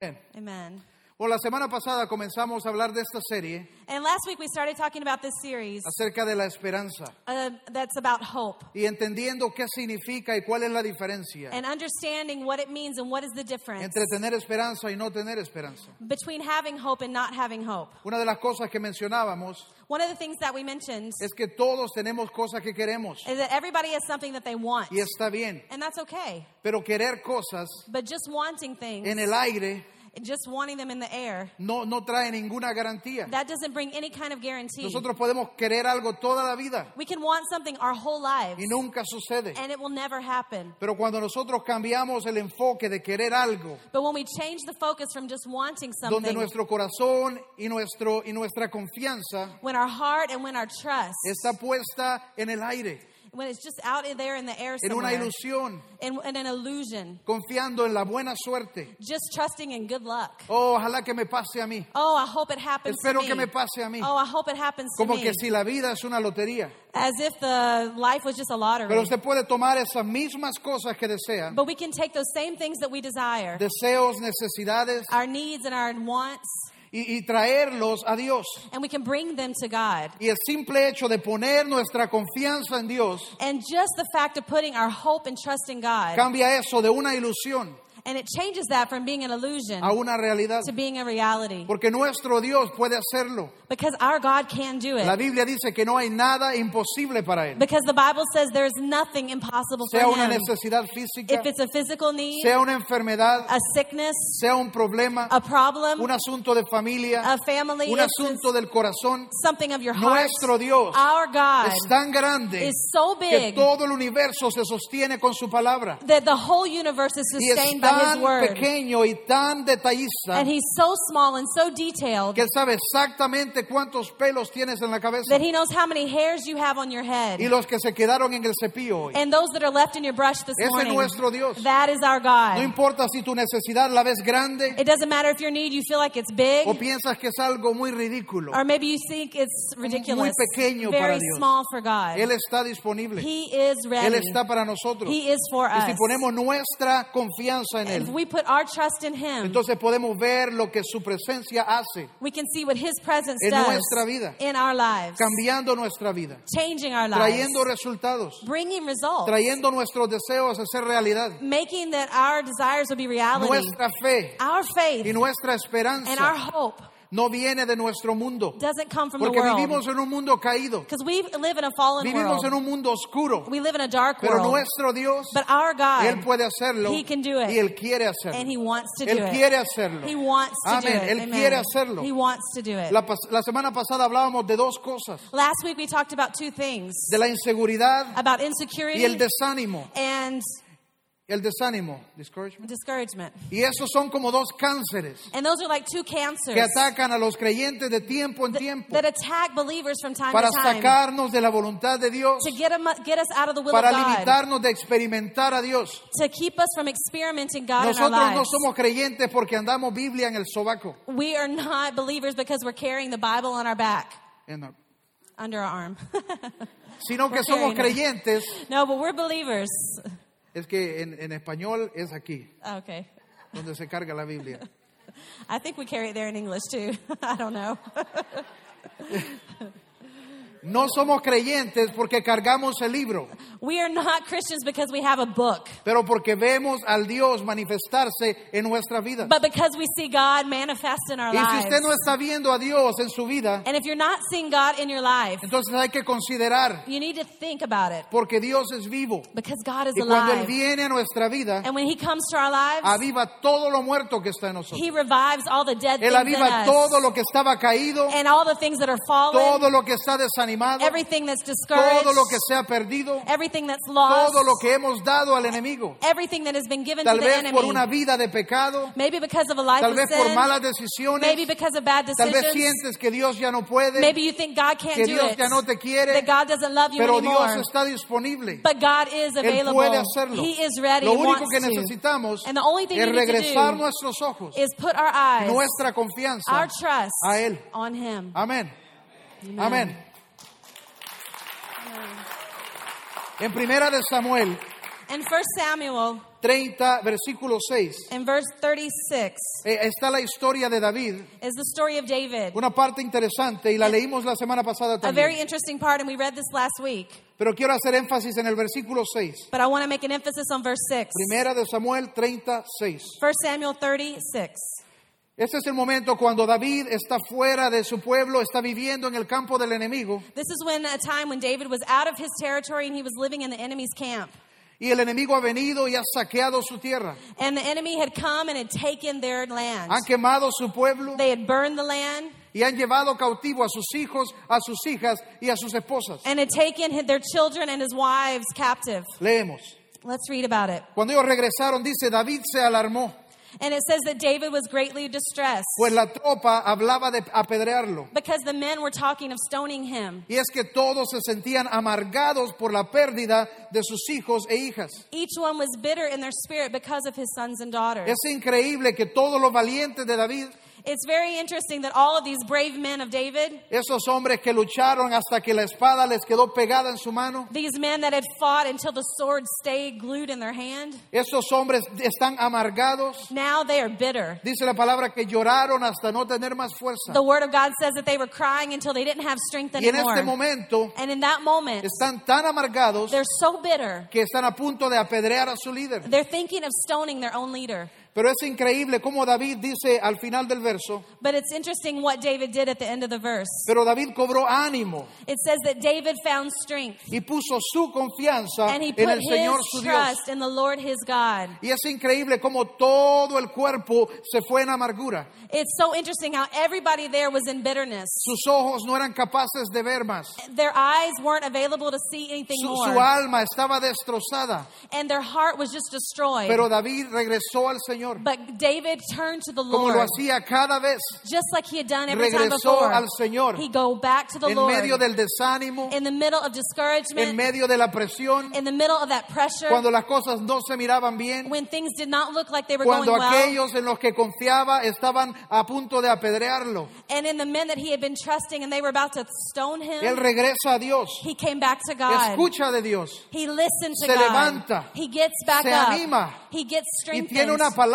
Bien. Amen. Bueno, la semana pasada comenzamos a hablar de esta serie And last week we started talking about this series acerca de la esperanza uh, that's about hope y entendiendo qué significa y cuál es la diferencia and understanding what it means and what is the difference entre tener esperanza y no tener esperanza. between having hope and not having hope. Una de las cosas que mencionábamos One of the things that we mentioned es que todos tenemos cosas que queremos is that everybody has something that they want. y está bien, And that's okay. pero querer cosas But just wanting things, en el aire just wanting them in the air, no, no trae ninguna garantía. that doesn't bring any kind of guarantee. Nosotros podemos querer algo toda la vida We can want something our whole lives y nunca sucede. and it will never happen. Pero cuando nosotros cambiamos el enfoque de querer algo, But when we change the focus from just wanting donde something, nuestro corazón y, nuestro, y nuestra confianza when our heart and when our trust, está puesta en el aire, when it's just out in there in the air en una somewhere, ilusión, in, in an illusion, confiando en la buena suerte. just trusting in good luck. Oh, ojalá que me pase a mí. Oh, I hope it happens Espero to que me. pase a mí. Oh, I hope it happens to Como me. que si la vida es una lotería. As if the life was just a lottery. Pero usted puede tomar esas mismas cosas que desea, But we can take those same things that we desire, deseos, necesidades, our needs and our wants, y, y traerlos a Dios. and we can bring them to God. Y el simple hecho de poner nuestra confianza en Dios And just the fact of putting our hope and trust in God, cambia eso de una ilusión and it changes that from being an illusion a una realidad. to being a reality. Porque nuestro Dios puede hacerlo. Because our God can do La it. Biblia dice que no hay nada imposible para Él. Because the Bible says there's nothing impossible for Sea una Him. necesidad física, If it's a physical need, sea una enfermedad, a sickness, sea un problema, a problem, un asunto de familia, a family un asunto del corazón. something of your heart, Nuestro Dios our God es tan grande is so que big todo el universo se sostiene con su palabra. that the whole universe is sustained tan pequeño y tan detallista And He's so small and so detailed que Él sabe exactamente cuántos pelos tienes en la cabeza that He knows how many hairs you have on your head. y los que se quedaron en el cepillo hoy. And those that are left in your brush this Ese es morning. nuestro Dios. That is our No God. importa si tu necesidad la ves grande It doesn't matter if your need you feel like it's big, o piensas que es algo muy ridículo. or maybe you think it's ridiculous. pequeño para Very Dios. small for God. Él está disponible. He is Él ready. está para nosotros. He is for Y si us. ponemos nuestra confianza en If Él, we put our trust in Him, entonces podemos ver lo que su presencia hace, we can see what His presence En does nuestra vida. in our lives, cambiando nuestra vida, changing our lives, trayendo resultados, bringing results, trayendo nuestros deseos a ser realidad. making that our desires will be reality. Nuestra fe Our faith, y nuestra and our hope no viene de nuestro mundo, doesn't come from the porque world. vivimos en un mundo caído, Because we live in a fallen vivimos world. en un mundo oscuro, We live in a dark pero world. nuestro Dios, But our God, Él puede hacerlo He can do it. y Él quiere and hacerlo. He wants to do Él it. quiere hacerlo. He wants to do it. Él Amen. quiere hacerlo. He wants to do it. La, semana pasada hablábamos de dos cosas, Last week we talked about two things de la inseguridad about y insecurity el desánimo. and El desánimo, discouragement. discouragement. Y esos son como dos cánceres And those are like two cancers que atacan a los creyentes de tiempo en tiempo that attack believers from time para to time sacarnos de la voluntad de Dios, to get, 'em- get us out of the will para of God, limitarnos de experimentar a Dios. to keep us from experimenting God in Nosotros our no somos creyentes porque andamos Biblia en el sobaco. We are not believers because we're carrying the Bible on our back, under our arm. Sino que somos creyentes, no, but we're believers. Es que en, en español es aquí, Okay. donde se carga la Biblia. I think we carry it there in English too. I don't know. No somos creyentes porque cargamos el libro, we are not Christians because we have a book, pero porque vemos al Dios manifestarse en nuestra vida. but because we see God manifest in our Y si lives. usted no está viendo a Dios en su vida, and if you're not seeing God in your life, entonces hay que considerar, you need to think about it porque Dios es vivo. because God is Y cuando Él alive. viene a nuestra vida, And when He comes to our lives, aviva todo lo muerto que está en nosotros. He revives all the dead Él aviva todo lo que estaba caído, and all the things that are fallen, todo lo que está desanimado, everything that's discouraged, todo lo que se ha perdido, everything that's lost, todo lo que hemos dado al enemigo. everything that has been given Tal to the vez enemy. por una vida de pecado, Maybe because of a life tal of vez por sin, malas decisiones, maybe because of bad tal vez decisions, sientes que Dios ya no puede, maybe you think God can't que do Dios it, ya no te quiere, that God doesn't love you pero anymore. Dios está disponible. But God is Él available. puede hacerlo. He is ready Lo único que necesitamos And the only thing es you need to regresar do nuestros ojos, is put our eyes, nuestra confianza our trust a Él. on Him. Amén. Amén. En primera de Samuel, In 1 Samuel 30, versículo 6, In verse 36 eh, está la historia de David, is the story of David. una parte interesante y la leímos la semana pasada A very también. interesting part, and we read this last week. Pero quiero hacer énfasis en el versículo 6. But I want to make an emphasis on verse 6. Primera de Samuel 36. 1 Samuel 36. Este es el momento cuando David está fuera de su pueblo, está viviendo en el campo del enemigo This is when a time when David was out of his territory and he was living in the enemy's camp. y el enemigo ha venido y ha saqueado su tierra. And the enemy had come and had taken their land. Han quemado su pueblo They had burned the land y han llevado cautivo a sus hijos, a sus hijas y a sus esposas. and had taken their children and his wives captive. Leemos. Let's read about it. Cuando ellos regresaron, dice, David se alarmó, And it says that David was greatly distressed pues la tropa hablaba de apedrearlo. because the men were talking of stoning him. Y es que todos se sentían amargados por la pérdida de sus hijos e hijas. Each one was bitter in their spirit because of his sons and daughters. Es increíble que todos los valientes de David, It's very interesting that all of these brave men of David, esos hombres que lucharon hasta que la espada les quedó pegada en su mano, these men that had fought until the sword stayed glued in their hand, esos hombres están amargados. now they are bitter. Dice la palabra que lloraron hasta no tener más fuerza. The word of God says that they were crying until they didn't have strength Y en anymore. este momento And in that moment, están tan amargados they're so bitter, que están a punto de apedrear a su líder. they're thinking of stoning their own leader. Pero es increíble como David dice al final del verso, But it's interesting what David did at the end of the verse. pero David cobró ánimo It says that David found strength y puso su confianza and he en put el Señor his su Dios. trust in the Lord his God. Y es increíble como todo el cuerpo se fue en amargura. It's so interesting how everybody there was in bitterness. Sus ojos no eran capaces de ver más. Their eyes weren't available to see anything Su, more. su alma estaba destrozada. and their heart was just destroyed. Pero David regresó al Señor, but David turned to the como Lord. lo hacía cada vez just like he had done every time before. al Señor. He go back to the en Lord. medio del desánimo, in the middle of en discouragement, medio de la presión, in the middle of that pressure, cuando las cosas no se miraban bien, when things did not look like they were cuando going well, aquellos en los que confiaba estaban a punto de apedrearlo. and in the men that he had been trusting and they were about to stone him, Él regresa a Dios, he came back to God. escucha de Dios He listened to Se God. levanta. he gets back Se up. anima. He gets y strengthened. tiene una palabra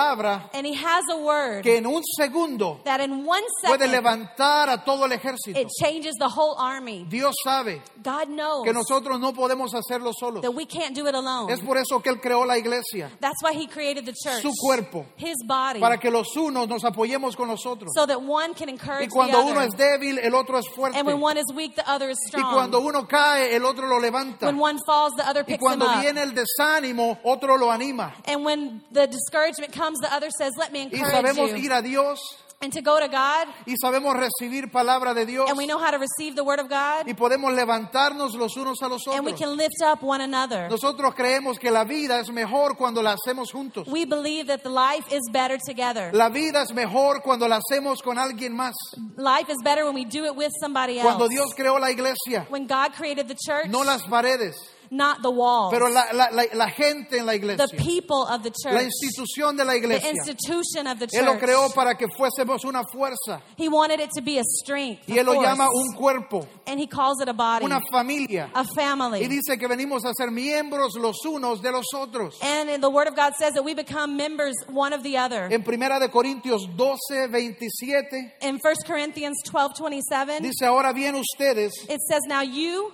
and he has a word que en un segundo that in one puede second levantar a todo el ejército. it changes the whole army. Dios sabe God knows que nosotros no podemos hacerlo solos. that we can't do it alone. Es por eso que Él creó la iglesia, That's why he created the church. su cuerpo, His body. para que los unos nos apoyemos con los otros. so that one can Y encourage the cuando uno other. es débil, el otro es fuerte. and when one is weak, the other is Y strong. cuando uno cae, el otro lo levanta. when one falls, the other Y picks him cuando up. viene el desánimo, otro lo anima. and when the discouragement comes, the other says, let me Y encourage sabemos you. ir a Dios and to go to God, y sabemos recibir palabra de Dios and we know how to receive the word of God, y podemos levantarnos los unos a los and we otros. can lift up one another. Nosotros creemos que la vida es mejor cuando la hacemos juntos. we believe that the life is better together. La vida es mejor cuando la hacemos con alguien más. life is better when we do it with somebody else. Cuando Dios creó la iglesia, when God created the church, no las paredes, not the walls, pero la, la- la- gente en la the people of the church, la institución de la the institution of the church. Él lo creó para que fuésemos una fuerza He wanted it to be a strength, y Él lo llama un cuerpo, and he calls it a body, una familia. a family. Y dice que venimos a ser miembros los unos de los otros. and in the Word of God says that we become members one of the other. En Primera de Corintios 12, 27 In 1 Corinthians 12 27, dice, ahora bien ustedes it says, Now you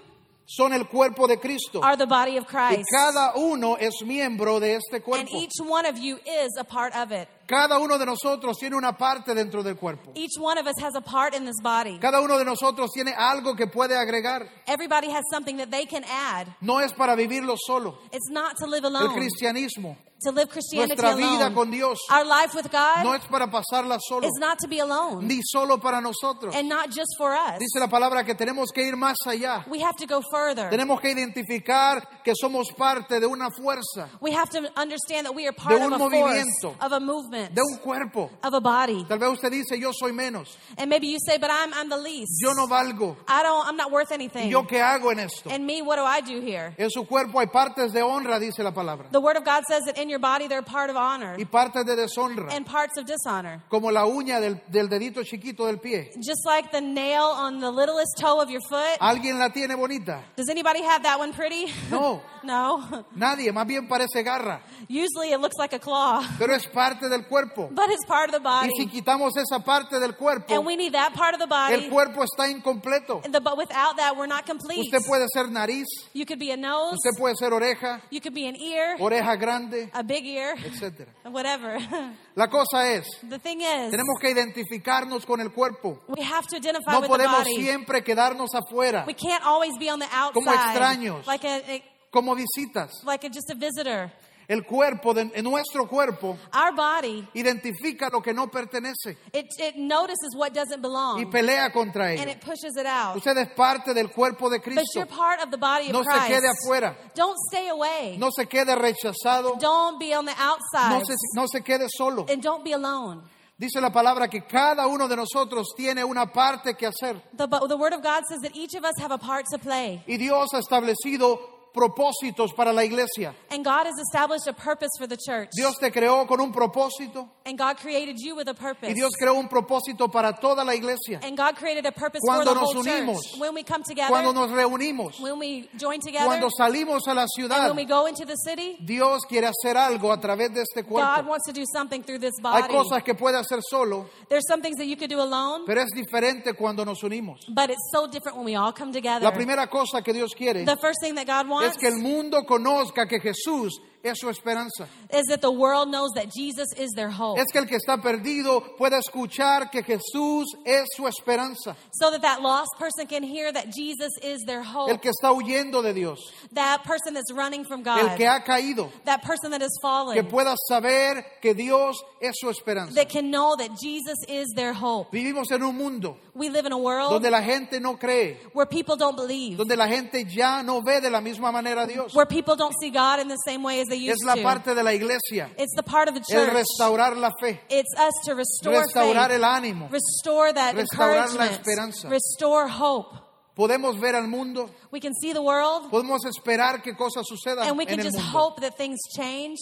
son el cuerpo de Cristo. are the body of y Christ, cada uno es miembro de este and each one of you is a part of it. Cada uno de nosotros tiene una parte dentro del cuerpo. Each one of us has a part in this body. Cada uno de nosotros tiene algo que puede agregar. Everybody has something that they can add. No es para vivirlo solo. It's not to live El alone, cristianismo, to live Christianity nuestra vida alone. con Dios, Our life with God no es para pasarla solo, is not to be alone ni solo para nosotros. and not just for us. Dice la palabra que tenemos que ir más allá. We have to go further. Tenemos que identificar que somos parte de una fuerza. We have to understand that we are part De of un a force, movimiento. of a movement. De un cuerpo. of a body. Tal vez usted dice, yo soy menos, And maybe you say, but I'm, I'm the least. yo no valgo. I don't, I'm not worth ¿Y anything. yo qué hago en esto? And me, what do I do here? En su cuerpo hay partes de honra, dice la palabra, The Word of God says that in your body they're part of honor y partes de deshonra, and parts of dishonor. como la uña del, del dedito chiquito del pie. Just like the nail on the littlest toe of your foot. ¿Alguien la tiene bonita? Does anybody have that one pretty? No, no. nadie, más bien parece garra, Usually it looks like a claw, pero es parte del cuerpo. but it's part of the Y si body. quitamos esa parte del cuerpo, And we need that part of the el body. cuerpo está incompleto. The- But without that, we're not complete. Usted puede ser nariz, You could be a nose, usted puede ser oreja, you could be an ear, oreja grande, a big ear, etc. whatever. La cosa es, The thing is, tenemos que identificarnos con el cuerpo. we have to identify No with the podemos body. siempre quedarnos afuera We can't always be on the Como outside, extraños. like a, a- como visitas. like a, just a visitor. El cuerpo, de, en nuestro cuerpo, Our body, identifica lo que no pertenece it, it notices what doesn't y belong, pelea contra and ello. it pushes it out. Usted es parte del cuerpo de But Cristo. you're part of the body of No se Christ. quede afuera. Don't stay away. No se quede rechazado, Don't be on the outside. no se, no se quede solo. And don't be alone. Dice la palabra que cada uno de nosotros tiene una parte que hacer. The, but the Word of God says that each of us have a part to play. Y Dios ha establecido propósitos para la iglesia. And God has established a purpose for the church. Dios te creó con un propósito And God created you with a purpose. y Dios creó un propósito para toda la iglesia. And God created a purpose Cuando for the nos whole unimos, church. When we come together, Cuando nos reunimos, when we join together, cuando salimos a la and ciudad, when we go into the city, Dios quiere hacer algo a través de este God cuerpo. wants to do something through this Hay body. cosas que puede hacer solo, There's some things that you could do alone, pero es diferente cuando nos unimos. but it's so different when we all come together. La primera cosa que Dios quiere The first thing that God wants es que el mundo conozca que Jesús es su esperanza. is that the world knows that Jesus is their hope. Es que el que está perdido pueda escuchar que Jesús es su esperanza. so that that lost person can hear that Jesus is their hope. El que está huyendo de Dios, that person that's running from el God. que ha caído, that person that has fallen. que pueda saber que Dios es su esperanza. that can know that Jesus is their hope. Vivimos en un mundo We live in a world donde la gente no cree, where people don't believe. donde la gente ya no ve de la misma manera a Dios. where people don't see God in the same way as they used Es la to. parte de la iglesia, it's the part of the el church. restaurar la fe, it's us to restore restaurar faith, el ánimo. restore that restaurar la encouragement, esperanza. restore hope. Podemos ver al mundo, We can see the world podemos esperar que cosas sucedan and we en can el just mundo, hope that things change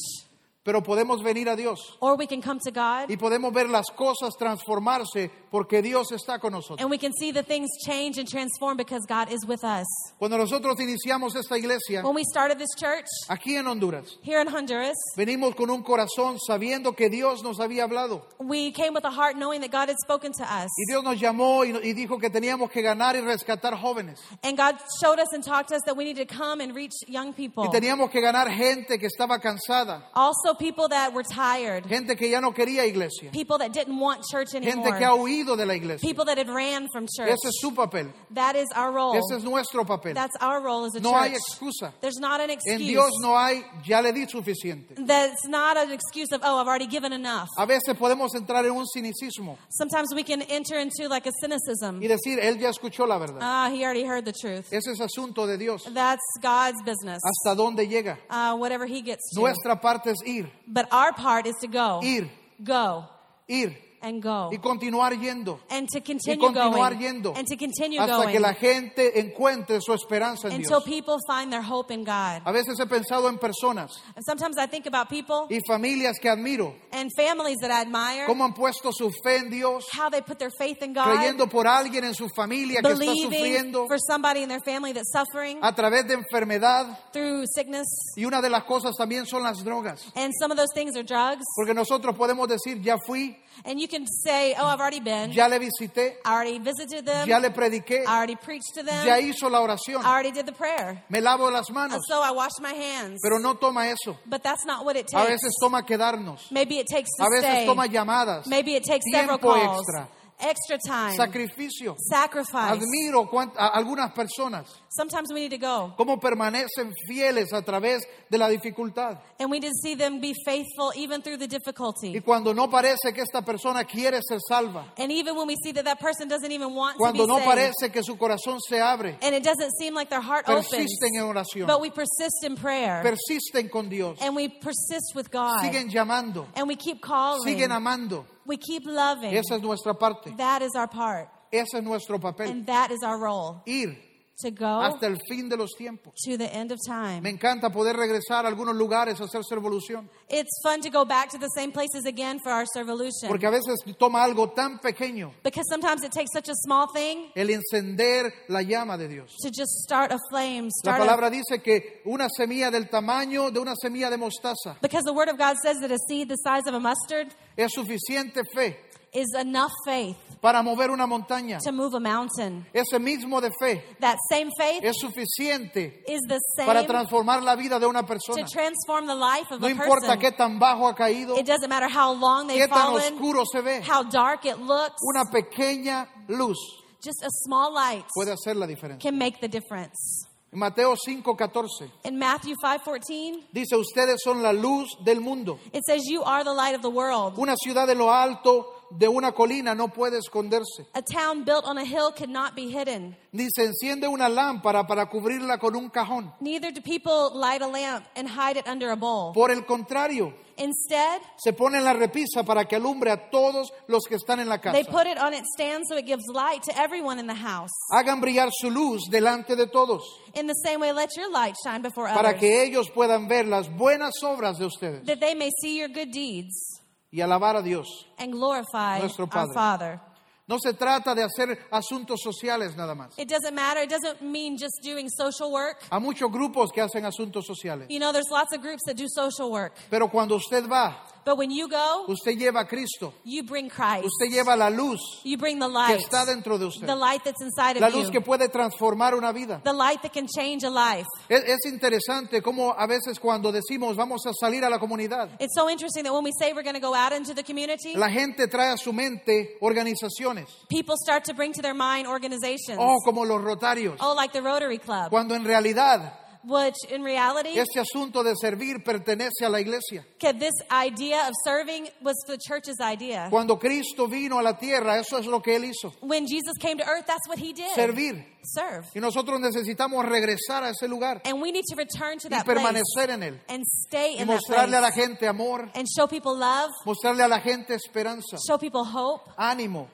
pero podemos venir a Dios or we can come to God y podemos ver las cosas transformarse porque Dios está con nosotros. and we can see the things change and transform because God is with us. Cuando nosotros iniciamos esta iglesia When we started this church aquí en Honduras, here in Honduras, venimos con un corazón sabiendo que Dios nos había hablado we came with a heart knowing that God had spoken to us. y Dios nos llamó y, y dijo que teníamos que ganar y rescatar jóvenes And God showed us and talked to us that we needed to come and reach young people. y teníamos que ganar gente que estaba cansada, Also, people that were tired, gente que ya no quería iglesia, people that didn't want church gente anymore, que ha huido de la iglesia. people that had ran from church. Ese es su papel, That is our role. ese es nuestro papel. That's our role as a No hay church. excusa. There's not an En excuse. Dios no hay, ya le di suficiente. That's not an excuse of, oh, I've already given enough. A veces podemos entrar en un cinicismo Sometimes we can enter into like a cynicism. y decir, Él ya escuchó la verdad. Ah, he already heard the truth. Ese es asunto de Dios. That's God's business. ¿Hasta dónde llega? Uh, whatever he gets to. Nuestra parte es ir, But our part is to go. ir, Go. Ir and go. y continuar yendo. And to Y continue continuar going. yendo And to continue hasta going. que la gente encuentre su esperanza en until Dios. people find their hope in God. A veces he pensado en personas And sometimes I think about people y familias que admiro, and families that I admire, cómo han puesto su fe en Dios, how they put their faith in God, creyendo por alguien en su familia que está believing sufriendo for somebody in their family that's suffering a través de enfermedad. through sickness. Y una de las cosas también son las drogas. And some of those things are drugs. Porque nosotros podemos decir, ya fui, And you can say, oh, I've already been. ya le visité, I already visited them. ya le prediqué, I already preached to them. ya hizo la oración, I already did the prayer. me lavo las And manos. so I washed my hands. Pero no toma eso. But that's not what it A takes. veces toma quedarnos. Maybe it takes to A veces stay. toma llamadas, Maybe it takes several calls. extra, extra time, sacrificio. sacrifice. Admiro a algunas personas. Sometimes we need to go. Cómo permanecen fieles a través de la dificultad. and we need to see them be faithful even through the Y difficulty. cuando no parece que esta persona quiere ser salva, And even when we see that that person doesn't even want to cuando be no saved, parece que su corazón se abre, and it doesn't seem like their heart opens, persisten en oración, but we persist in prayer, persisten con Dios, and we persist with God, siguen llamando, and we keep calling, siguen amando. We keep loving. Esa es nuestra parte, That is our part, ese es nuestro papel. and that is our role Ir to go hasta el fin de los tiempos. to the end of time. Me encanta poder regresar a algunos lugares a hacer revolución, It's fun to go back to the same places again for our servolution. porque a veces toma algo tan pequeño Because sometimes it takes such a small thing el encender la llama de Dios. to just start a flame, La start a, palabra dice que una semilla del tamaño de una semilla de mostaza because the word of God says that a seed the size of a mustard es suficiente fe is enough faith para mover una montaña. to move a mountain. Ese mismo de fe That same faith es suficiente is the para same transformar la vida de una to persona. transform the life of No a importa person. qué tan bajo ha caído, It doesn't matter how long qué they've tan fallen, oscuro se ve. how dark it looks, Una pequeña luz just a small light puede hacer la diferencia. can make the difference. En Mateo 5:14 In Matthew 5:14, dice, ustedes son la luz del mundo. it says you are the light of the world. Una ciudad en lo alto de una colina no puede esconderse. A town built on a hill cannot be hidden. Ni se enciende una lámpara para cubrirla con un cajón. Neither do people light a lamp and hide it under a bowl. Por el contrario, Instead, se pone en la repisa para que alumbre a todos los que están en la they casa. put it on its stand so it gives light to everyone in the house. Hagan brillar su luz delante de todos In the same way, let your light shine before para others, que ellos puedan ver las buenas obras de ustedes that they may see your good deeds y alabar a Dios. and glorify Nuestro our Padre. Father. No se trata de hacer asuntos sociales nada más. It doesn't matter. It doesn't mean just doing social work. Hay muchos grupos que hacen asuntos sociales. You know, there's lots of groups that do social work. Pero cuando usted va, But when you go, usted lleva a Cristo. you bring Christ. Usted lleva la luz You bring the que light. está dentro de usted. The light that's inside La of luz you. que puede transformar una vida. The light that can change a life. Es, es interesante cómo a veces cuando decimos vamos a salir a la comunidad, It's so interesting that when we say we're going to go out into the community, la gente trae a su mente organizaciones. people start to bring to their mind organizations. Oh, como los rotarios. Oh, like the Rotary Club, Cuando en realidad which in reality, este asunto de servir pertenece a la iglesia. okay, this idea of serving was the church's idea. Cuando Cristo vino a la tierra, eso es lo que Él hizo. When Jesus came to earth, that's what he did. Servir. Serve. Y nosotros necesitamos regresar a ese lugar And we need to return to y that place permanecer en Él. and stay Y in that mostrarle a la place gente amor, and show people love, mostrarle a la gente esperanza, show people hope, ánimo.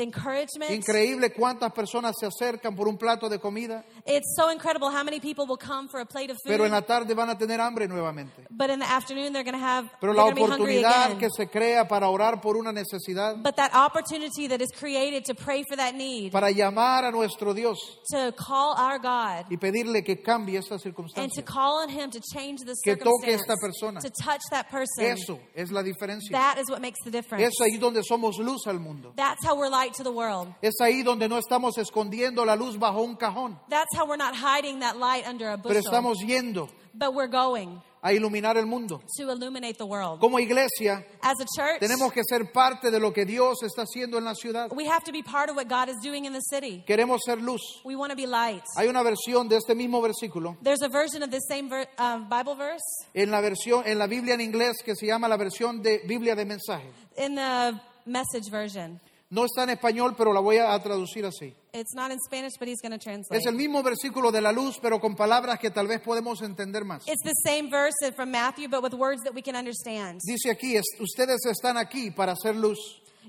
Encouragement. Increíble cuántas personas se acercan por un plato de comida, It's so incredible how many people will come for a plate of food, pero en la tarde van a tener hambre nuevamente. but in the afternoon they're going to have Pero la oportunidad que se crea para orar por una necesidad, But that opportunity that is created to pray for that need, para llamar a nuestro Dios to call our God, y pedirle que cambie esta and to circunstancia. call on Him to change the Que toque circumstance, esta persona. to touch that person, Eso es la diferencia. that is what makes the difference. Es ahí donde somos luz al mundo. That's how we're light to the world. Es ahí donde no estamos escondiendo la luz bajo un cajón, That's how we're not hiding that light under a pero bushel, estamos yendo but we're going a iluminar el mundo. to illuminate the world. Como iglesia, As a church, tenemos que ser parte de lo que Dios está haciendo en la ciudad. we have to be part of what God is doing in the city. Queremos ser luz. We want to be light. Hay una versión de este mismo versículo There's a version of this same ver- uh, Bible verse en la versión en la Biblia en inglés que se llama la versión de Biblia de mensaje. in the message version. No está en español, pero la voy a traducir así. It's not in Spanish, but he's going to translate. Es el mismo versículo de la luz, pero con palabras que tal vez podemos entender más. It's the same verse from Matthew, but with words that we can understand. Dice aquí, es- ustedes están aquí para hacer luz,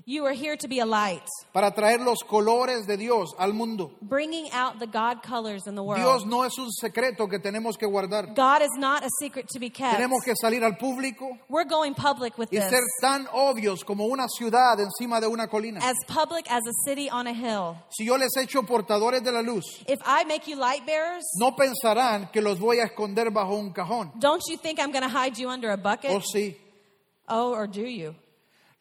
You are here to be a light, para traer los colores de Dios al mundo. bringing out the God colors in the world. Dios no es un secreto que tenemos que guardar. God is not a secret to be kept. Tenemos que salir al público We're going public with y this. ser tan obvios como una ciudad encima de una colina. As public as a city on a hill. Si yo les echo portadores de la luz, If I make you light bearers, no pensarán que los voy a esconder bajo un cajón. don't you think I'm going to hide you under a bucket? O sí, Oh, or do you?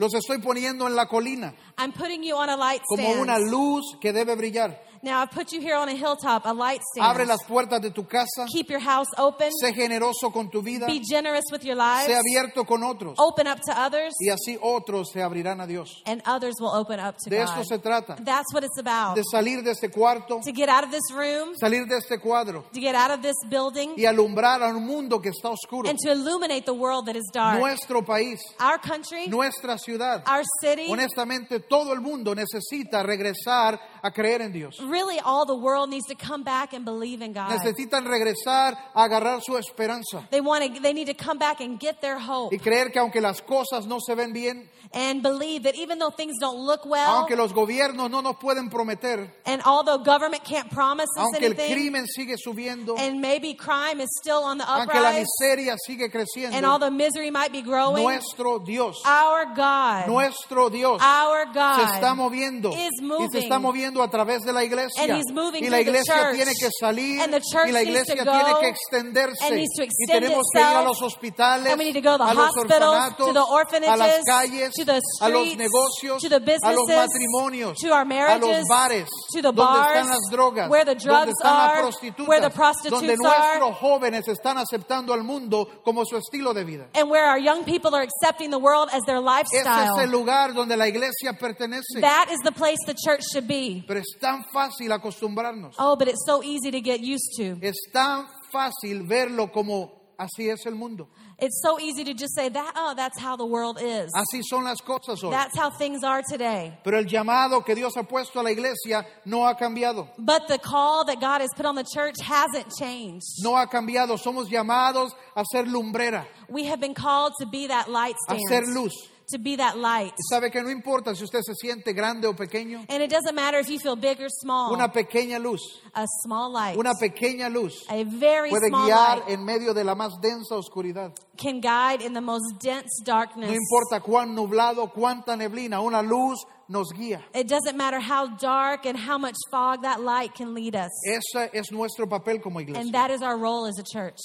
Los estoy poniendo en la colina I'm putting you on a light como stand una luz que debe brillar. Now I've put you here on a hilltop, a light Abre stand. las puertas de tu casa. Keep your house open. Sé generoso con tu vida. Be generous with your lives. Sé abierto con otros. Open up to others, Y así otros se abrirán a Dios. and others will open up to De esto God. se trata. That's what it's about. De salir de este cuarto, To get out of this room, salir de este cuadro to get out of this building, y alumbrar a un mundo que está oscuro. and to illuminate the world that is dark. Nuestro país, Our country, nuestra ciudad. our city, Honestamente, todo el mundo necesita regresar a creer en Dios. Really all the world needs to come back and believe in God. Necesitan regresar a agarrar su esperanza They want to, they need to come back and get their hope y creer que aunque las cosas no se ven bien, and believe that even though things don't look well, aunque los gobiernos no nos pueden prometer, and although government can't promise us aunque el anything, crimen sigue subiendo, and maybe crime is still on the aunque la uprise, miseria sigue and all the misery might be growing, nuestro Dios, our God, nuestro Dios our se God está moviendo is y se está moving. moviendo a través de la iglesia And he's moving y la through the church. tiene que salir And the church y la needs to iglesia go que extenderse and needs to y extend tenemos que ir a itself. los hospitales And we need to go to the a los hospitals, orfanatos to the a las orphanages, calles to the a los streets, negocios to the a los businesses, matrimonios to our a los marriages, bares to the donde bars, están las drogas where the donde drugs están las are, prostitutas where the donde prostitutes nuestros jóvenes están aceptando al mundo como su estilo de vida and where our young people are accepting the world as their ese es el lifestyle. lugar donde la iglesia pertenece That is the place the church should be. pero es tan fácil acostumbrarnos Oh, but it's so easy to get used to. Es tan fácil verlo como así es el mundo. It's so easy to just say that, oh, that's how the world is. Así son las cosas hoy. That's how things are today. Pero el llamado que Dios ha puesto a la iglesia no ha cambiado. But the call that God has put on the church hasn't changed. No ha cambiado. Somos llamados a ser lumbrera, We have been called to be that light a stand. ser luz. To be that light. Y sabe que no importa si usted se siente grande o pequeño, And it doesn't matter if you feel big or small. una pequeña luz, a small light. una pequeña luz a very puede small guiar light en medio de la más densa oscuridad. can guide in the most dense darkness. No importa cuán nublado, cuánta neblina, una luz nos guía. It doesn't matter how dark and how much fog that light can lead us. Ese es nuestro papel como And that is our role as a church.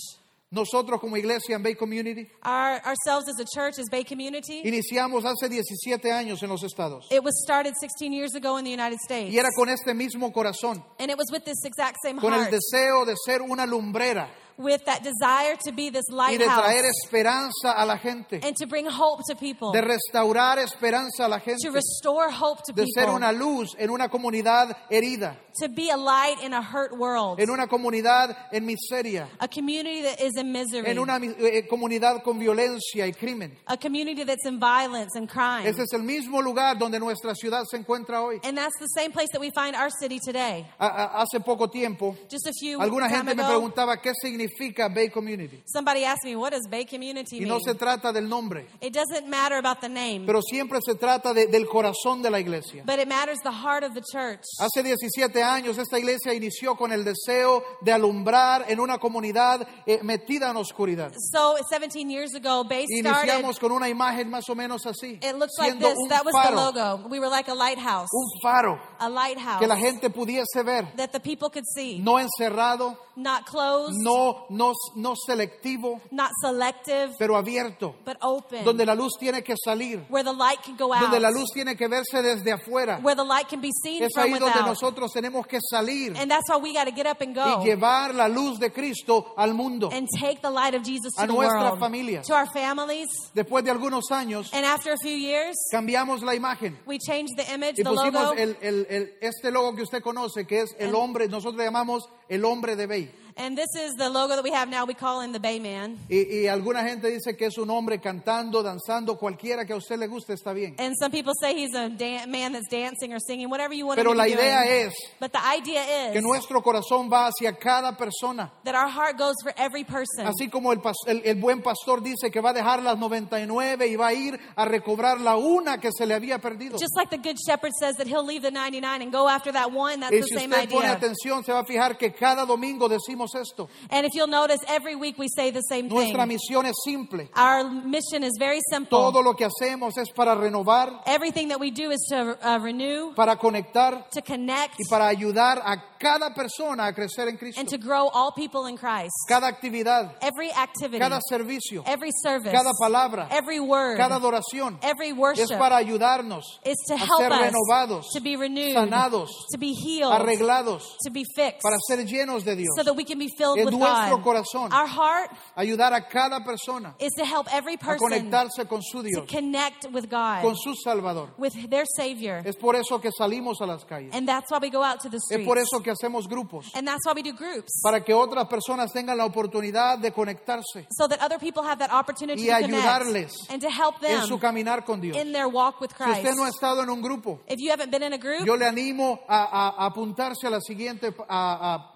Nosotros como iglesia en Bay Community Our, ourselves as a church, as Bay Community, Iniciamos hace 17 años en los estados. it was started 16 years ago in the United States. Y era con este mismo corazón, And it was with this exact same con el heart, deseo de ser una lumbrera with that desire to be this y de traer lighthouse esperanza a la gente, and to bring hope to people, de restaurar esperanza a la gente, to restore hope to de ser people, una luz en una comunidad herida, to be a light in a hurt world, en una comunidad en miseria, a community that is in misery, en una eh, comunidad con violencia y crimen. a community that's in violence and crime. Ese es el mismo lugar donde nuestra ciudad se encuentra hoy. And that's the same place that we find our city today. A- a- hace poco tiempo, Just a few alguna time gente me ago, preguntaba qué significa Bay Community. somebody asked me, what does Bay Community Y mean? no se trata del nombre. It doesn't matter about the name, pero siempre se trata de- del corazón de la iglesia. but it matters the heart of the church. Hace 17 años esta iglesia inició con el deseo de alumbrar en una comunidad eh, metida en oscuridad. So 17 years ago, Bay started. Iniciamos con una imagen más o menos así, It looks like siendo this. un That was the faro, logo. We were like a lighthouse. un faro A lighthouse que la gente pudiese ver, that the people could see. no encerrado, Not closed, no, no, no selectivo, not selective, pero abierto, but open. donde la luz tiene que salir, where the light can go out. donde la luz tiene que verse desde afuera. where the light can be seen Es from ahí donde without. nosotros tenemos que salir And that's why we got to get up and y go llevar la luz de Cristo al mundo. and take the light of Jesus to A the nuestras world, familias. to our families. Después de algunos años, And after a few years, cambiamos la imagen we changed the image, y the pusimos logo, el, el- el- este logo que usted conoce, que es el hombre, nosotros le llamamos el hombre de Bay. And this is the logo that we have now. We call him the Bayman. Y, y alguna gente dice que es un hombre cantando, danzando, cualquiera que a usted le guste está bien. And some people say he's a man that's dancing or singing, whatever you want Pero la to be idea doing. es But the idea que is nuestro corazón va hacia cada persona. that our heart goes for every person. Así como el, el- el buen pastor dice que va a dejar las 99 y va a ir a recobrar la una que se le había perdido. Just like the good shepherd says that he'll leave the 99 and go after that one, that's Y the si same usted pone idea. atención, se va a fijar que cada domingo decimos decimos esto. And if you'll notice, every week we say the same Nuestra thing. misión es simple. Our mission is very simple. Todo lo que hacemos es para renovar, Everything that we do is to uh, renew, para conectar to connect, y para ayudar a cada persona a crecer en Cristo. and to grow all people in Christ. Cada actividad, Every activity, cada servicio, every service, cada palabra, every word, cada adoración every es worship para ayudarnos is to a help ser us renovados, to be renewed, sanados, to be healed, arreglados, to be fixed, para ser llenos de Dios. so that we can be filled En with nuestro God. corazón. Our heart Ayudar a cada persona is to help every a person conectarse con su to Dios, connect with God, con su Salvador. with their Savior. Es por eso que salimos a las calles. And that's why we go out to the Es streets. por eso que hacemos grupos, And that's why we do groups. para que otras personas tengan la oportunidad de conectarse So that other people have that opportunity y to ayudarles connect and to help en su them caminar con Dios. in their walk with Si Christ. usted no ha estado en un grupo, If you haven't been in a group, yo le animo a, a- a apuntarse a la siguiente a- a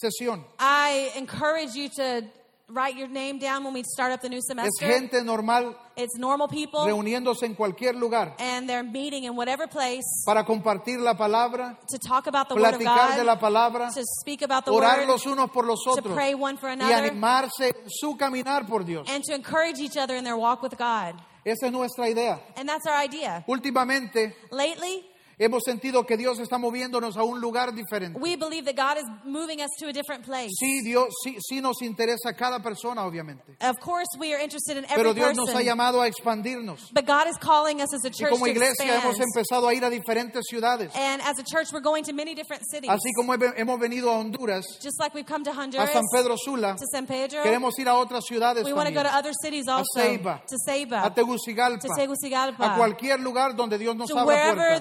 sesión. I encourage you to write your name down when we start up the new Es semester. gente normal It's normal people, reuniéndose en cualquier lugar and they're meeting in whatever place para compartir la palabra, to talk about the Word of platicar de la God, palabra, to speak about the orar Word, los unos por los to otros pray one for y another, animarse en su caminar por Dios. and to encourage each other in their walk with God. Esa es nuestra idea. And that's our idea. Últimamente Lately, hemos sentido que Dios está moviéndonos a un lugar diferente. we believe that God is moving us to a different place. Sí, Dios, sí, sí nos interesa cada persona, obviamente. Of course, we are interested in every Pero Dios nos ha person. llamado a expandirnos. But God is calling us as a Y church como to iglesia hemos expand. empezado a ir a diferentes ciudades. And as a church, we're going to many different cities. Así como he- hemos venido a Honduras, Just like we've come to a Honduras, San Pedro Sula, to San Pedro, queremos ir a otras ciudades we want to go también. to other cities A also. Ceiba, to Ceiba, a Tegucigalpa, to Tegucigalpa, a cualquier lugar donde Dios nos to abra puertas.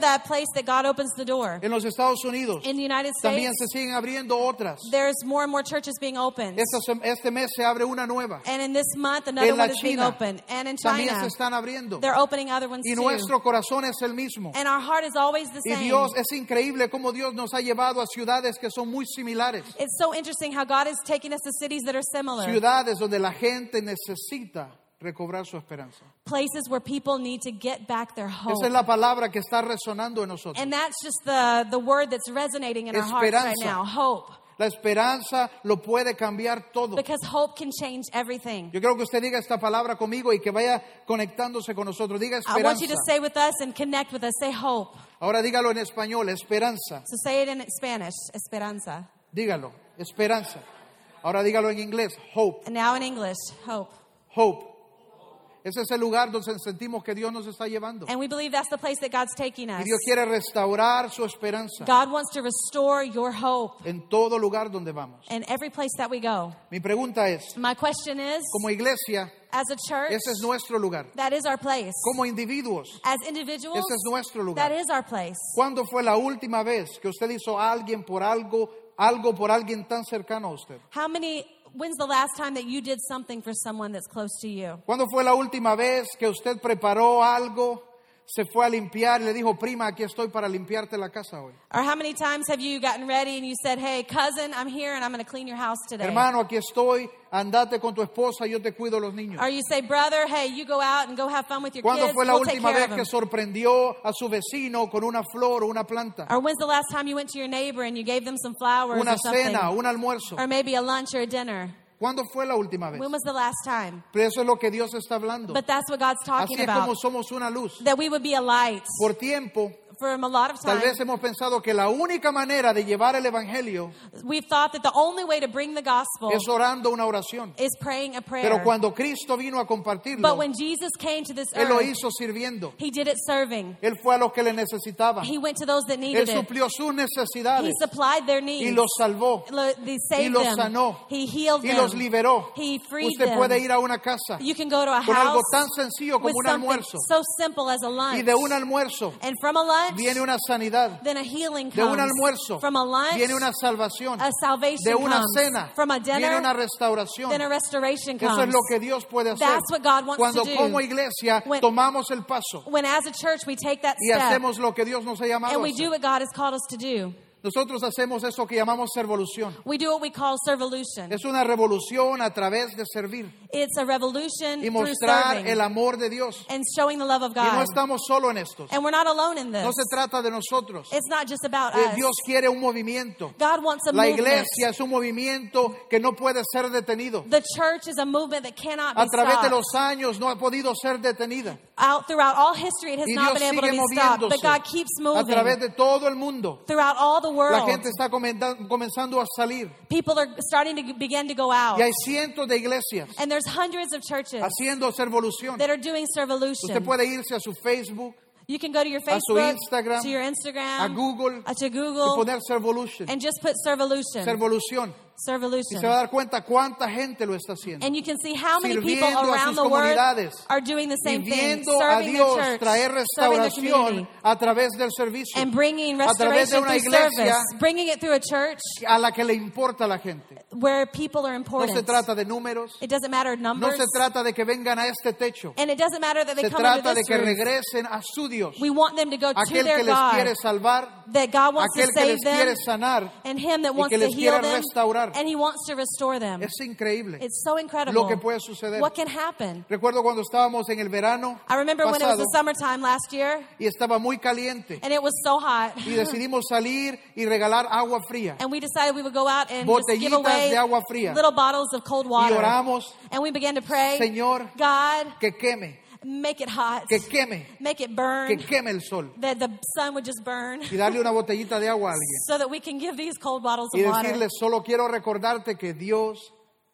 That place that God opens the door. En los Estados Unidos In the United States, también se siguen abriendo otras. there's more and more churches being opened. Esta este mes se abre una nueva. and in this month, another En la one is being China opened. And in también China, se están abriendo. they're opening other ones Y too. nuestro corazón es el mismo. and our heart is always the Y same. Dios es increíble cómo Dios nos ha llevado a ciudades que son muy similares. It's so interesting how God is taking us to cities that are similar. Ciudades donde la gente necesita recobrar su esperanza. places where people need to get back their hope. Esa es la palabra que está resonando en nosotros. and that's just the, the word that's resonating in our hearts right Esperanza. now hope. La esperanza lo puede cambiar todo. Because hope can change everything. Yo creo que usted diga esta palabra conmigo y que vaya conectándose con nosotros. Diga I want you esperanza. to say with us and connect with us. Say hope. Ahora dígalo en español, esperanza. So say it in Spanish, esperanza. Dígalo, esperanza. Ahora dígalo en inglés, hope, And now in English, hope. hope. Ese es el lugar donde sentimos que Dios nos está llevando. And we believe that's the place that God's taking Y us. Dios quiere restaurar su esperanza God wants to restore your hope en todo lugar donde vamos. in every place that we go. Mi pregunta es, My question is, como iglesia, as a church, ese es nuestro lugar. that is our place. Como individuos, As individuals, ese es nuestro that lugar. is our place. ¿Cuándo fue la última vez que usted hizo a alguien por algo, algo por alguien tan cercano a usted? How many, when's the last time that you did something for someone that's close to you? ¿Cuándo fue la última vez que usted preparó algo, se fue a limpiar y le dijo, prima, aquí estoy para limpiarte la casa hoy? Or how many times have you gotten ready and you said, hey, cousin, I'm here and I'm going to clean your house today? Hermano, aquí estoy, andate con tu esposa, yo te cuido los niños. Or you say, brother, hey, you go out and go have fun with your ¿Cuándo kids. fue la we'll última vez que sorprendió a su vecino con una flor o una planta? Or when's the last time you went to your neighbor and you gave them some flowers Una or something? cena, un almuerzo. Or maybe a lunch or a dinner. ¿Cuándo fue la última vez? When was the last time? Pero eso es lo que Dios está hablando. But that's what God's talking Así es como about. somos una luz. That we would be a light. Por tiempo, From a lot of tal time, vez hemos pensado que la única manera de llevar el Evangelio we've thought that the only way to bring the gospel es orando una oración. is praying a prayer. Pero cuando Cristo vino a compartirlo, But when Jesus came to this Él lo earth, hizo sirviendo. he did it serving. Él fue a los que le necesitaban. He went to those that Él needed it. suplió sus He necesidades supplied their y needs. los salvó Lo- He y saved los them. sanó He healed y them. los liberó. He freed Usted them. puede ir a una casa You can go to a con algo house tan sencillo como with un almuerzo so simple as a lunch. y de un almuerzo and from a lunch, viene una sanidad, then a healing de un comes. almuerzo from a lunch, viene una salvación, a salvation de una comes. cena from a viene dinner, una restauración. then a restoration comes. Eso es lo que Dios puede hacer That's what God wants cuando to do. como iglesia When- tomamos el paso when as a church we take that y step hacemos lo que Dios nos ha llamado and a we do what God has called us to do. Nosotros hacemos eso que llamamos servolución. We do what we call servolution. Es una revolución a través de servir It's a revolution y mostrar el amor de Dios. and showing the love of Y no God. estamos solo en estos. And we're not alone in this. No se trata de nosotros. It's not just about Eh, us. Dios quiere un movimiento. God wants a La movement. iglesia es un movimiento que no puede ser detenido. The church is a movement that cannot be A través de stopped. los años no ha podido ser detenida. Out throughout all history, it has Y not Dios been able to be stopped. But God keeps a moving través de todo el mundo. throughout all the La gente está comenzando a salir. People are starting to begin to go out. Y hay cientos de iglesias And there's hundreds of churches haciendo servolución. that are doing Usted servolution. puede irse a su Facebook, You can go to your Facebook, Instagram, to your Instagram, a Google uh, to y poner servolution. and just put servolution. Y se va a dar cuenta cuánta gente lo está haciendo. And you can see how many people around the world are doing the Y same thing, serving the Dios church, traer restauración a través del servicio. and bringing A través de una iglesia service, bringing it through a church a la que le importa a la gente. where people are No important. se trata de números, It doesn't matter no numbers, se trata de que vengan a este techo. and it doesn't matter that they Se come trata de que regresen a su Dios. We want them to go to Aquel their que les God, quiere salvar, that God wants to aquel que save les quiere them, sanar. and Him that y wants que to les heal quiere them, restaurar. And He wants to restore them. Es increíble It's so incredible. lo que puede suceder. What can happen? Recuerdo cuando estábamos en el verano I remember when it was pasado the summertime last year, y estaba muy caliente and it was so hot. y decidimos salir y regalar agua fría. And we decided we would go out and just give Botellitas away de agua fría. little bottles of cold Y water. oramos, And we began to pray, Señor, God, que queme, make it hot, que queme, make it que burn, queme el sol. that the sun would just burn, Y darle una botellita de agua a alguien. so that we can give these cold bottles Y of water. decirle, solo quiero recordarte que Dios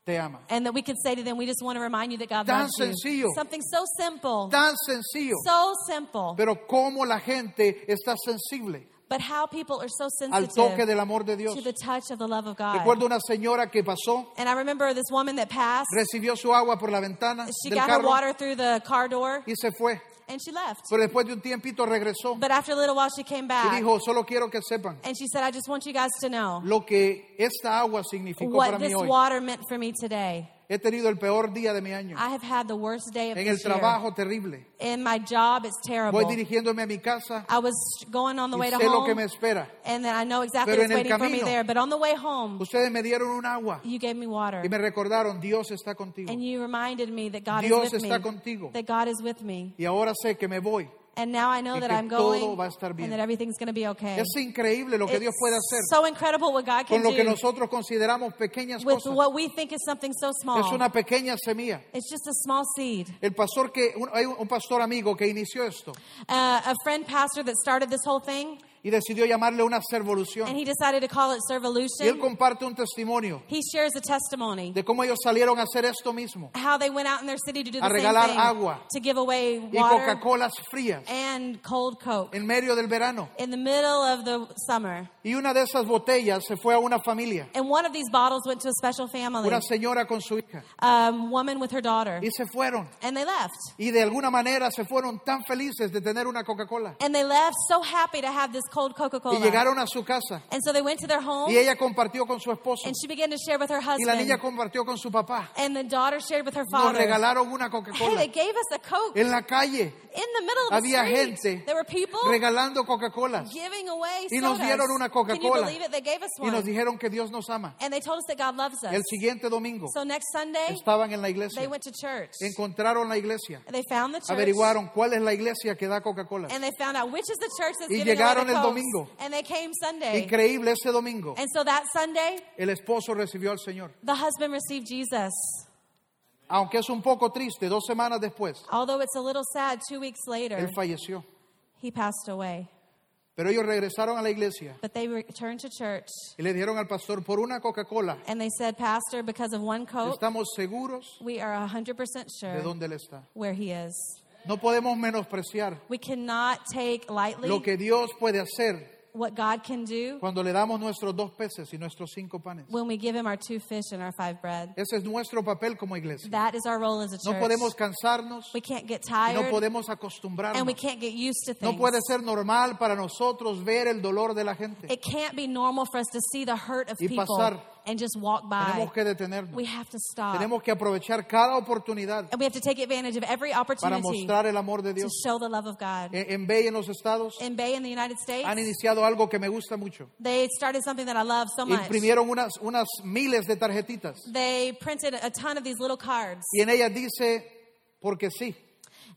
te ama. And that we could say to them, we just want to remind you that God Tan loves you. sencillo. Something so simple, Tan sencillo. so simple. Pero cómo la gente está sensible But how people are so al toque sensitive del amor de Dios. to the touch of the love of God. Recuerdo una señora que pasó, And I remember this woman that passed. recibió su agua por la ventana She del got her carro water through the car door y se fue. and she left. Pero después de un tiempito regresó But after a little while, she came y back dijo, solo quiero que sepan and she said, I just want you guys to know lo que esta agua significó what para mí this hoy. water meant for me today. He tenido el peor día de mi año. I have had the worst day of En el this year. trabajo terrible. In my job, it's terrible. Voy dirigiéndome a mi casa I was going on the way to sé lo que home, me espera. and then I know exactly Pero what's waiting for me camino- there. But on the way home, Ustedes me dieron un agua you gave me water. y me recordaron, Dios está contigo. And you reminded me that God Dios is with está me. contigo. That God is with me. Y ahora sé que me voy. And now I know Y that I'm going va a estar bien. and that everything's going to be okay. Es increíble lo que Dios puede It's hacer so incredible what God can con lo que do nosotros consideramos pequeñas with cosas. what we think is something so small. Es una pequeña semilla. It's just a small seed. El pastor que, un, hay un pastor amigo que inició esto Uh, a friend pastor that started this whole thing, y decidió llamarle una and servolución. he decided to call it Y él servolution. comparte un testimonio He shares a testimony de cómo ellos salieron a hacer esto mismo. how they went out in their city to do A the same regalar thing, agua. to give away Y water Coca-Colas frías and cold Coke en medio del verano. in the middle of the summer. Y una de esas botellas se fue a una familia, And one of these bottles went to a special family, una señora con su hija. a woman with her daughter, Y se fueron. and they left. Y de alguna manera se fueron tan felices de tener una Coca-Cola. And they left so happy to have this cold Y Coca-Cola. llegaron a su casa. And so they went to their home, Y ella compartió con su esposo. and she began to share with her Y la niña husband. compartió con su papá. And the daughter shared with her Nos father. regalaron una Hey, Coca-Cola. they gave us a Coke En la calle in the middle of the había street. gente There were people regalando away Y nos dieron una Coca-Cola. believe it? They gave us Y nos one. dijeron que Dios nos ama. And they told us that God loves us. El siguiente domingo So next Sunday, estaban en la they iglesia. went to church. Encontraron la iglesia. They found the church. Averiguaron cuál es la iglesia que da Coca-Cola. And they found out which is the church that's Y llegaron the el domingo. And they came Sunday. Increíble ese domingo. And so that Sunday, El esposo recibió al Señor. the husband received Jesus. Aunque es un poco triste, dos semanas después, Although it's a little sad, two weeks later, él falleció. he passed away. Pero ellos regresaron a la iglesia But they returned to church y le dijeron al pastor, por una Coca-Cola, and they said, Pastor, because of one Coke, estamos seguros we are 100% de sure dónde él está. where he is. No podemos menospreciar We cannot take lightly lo que Dios puede hacer what God can do cuando le damos nuestros dos peces y nuestros cinco panes. when we give him our two fish and our five bread. Ese es nuestro papel como iglesia. That is our role as a No church. podemos cansarnos, We can't get y no tired podemos and we acostumbrarnos. can't get used to No things. puede ser normal para nosotros ver el dolor de la gente It can't be normal for us to see the hurt of y people pasar and just walk by. Tenemos que detenernos. We have to stop. Tenemos que aprovechar cada oportunidad And we have to take advantage of every para opportunity mostrar el amor de to Dios. show the love of God. En en Bay, en los estados, In Bay, in the United States, han iniciado algo que me gusta mucho. they started something that I love so much. Imprimieron unas, unas miles de tarjetitas They printed a ton of these little cards. y en ellas dice, porque sí.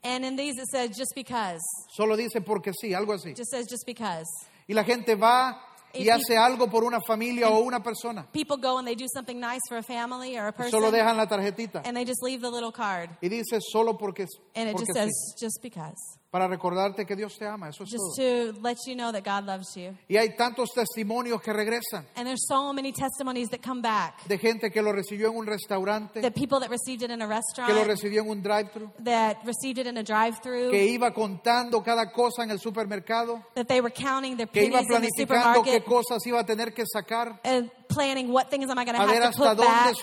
And in these it says, just because. Solo dice porque sí, algo así. Just says, just because. Y la gente va y hace algo por una familia o una persona. People go and they do something nice for a family or a person. Solo dejan la tarjetita and they just leave the little card. y dice solo porque, And it porque just sí. says, just because. Para recordarte que Dios te ama, eso es Just todo. to let you know that God loves you. Y hay tantos testimonios que regresan And there's so many testimonies that come back. de gente que lo recibió en un restaurante, The people that received it in a que lo restaurant, recibió en un drive-thru, that received it in a drive-through, que iba contando cada cosa en el supermercado, that they were counting their que iba pennies in the planificando qué supermarket, cosas iba a tener que sacar, and planning what things am I going to have to put back,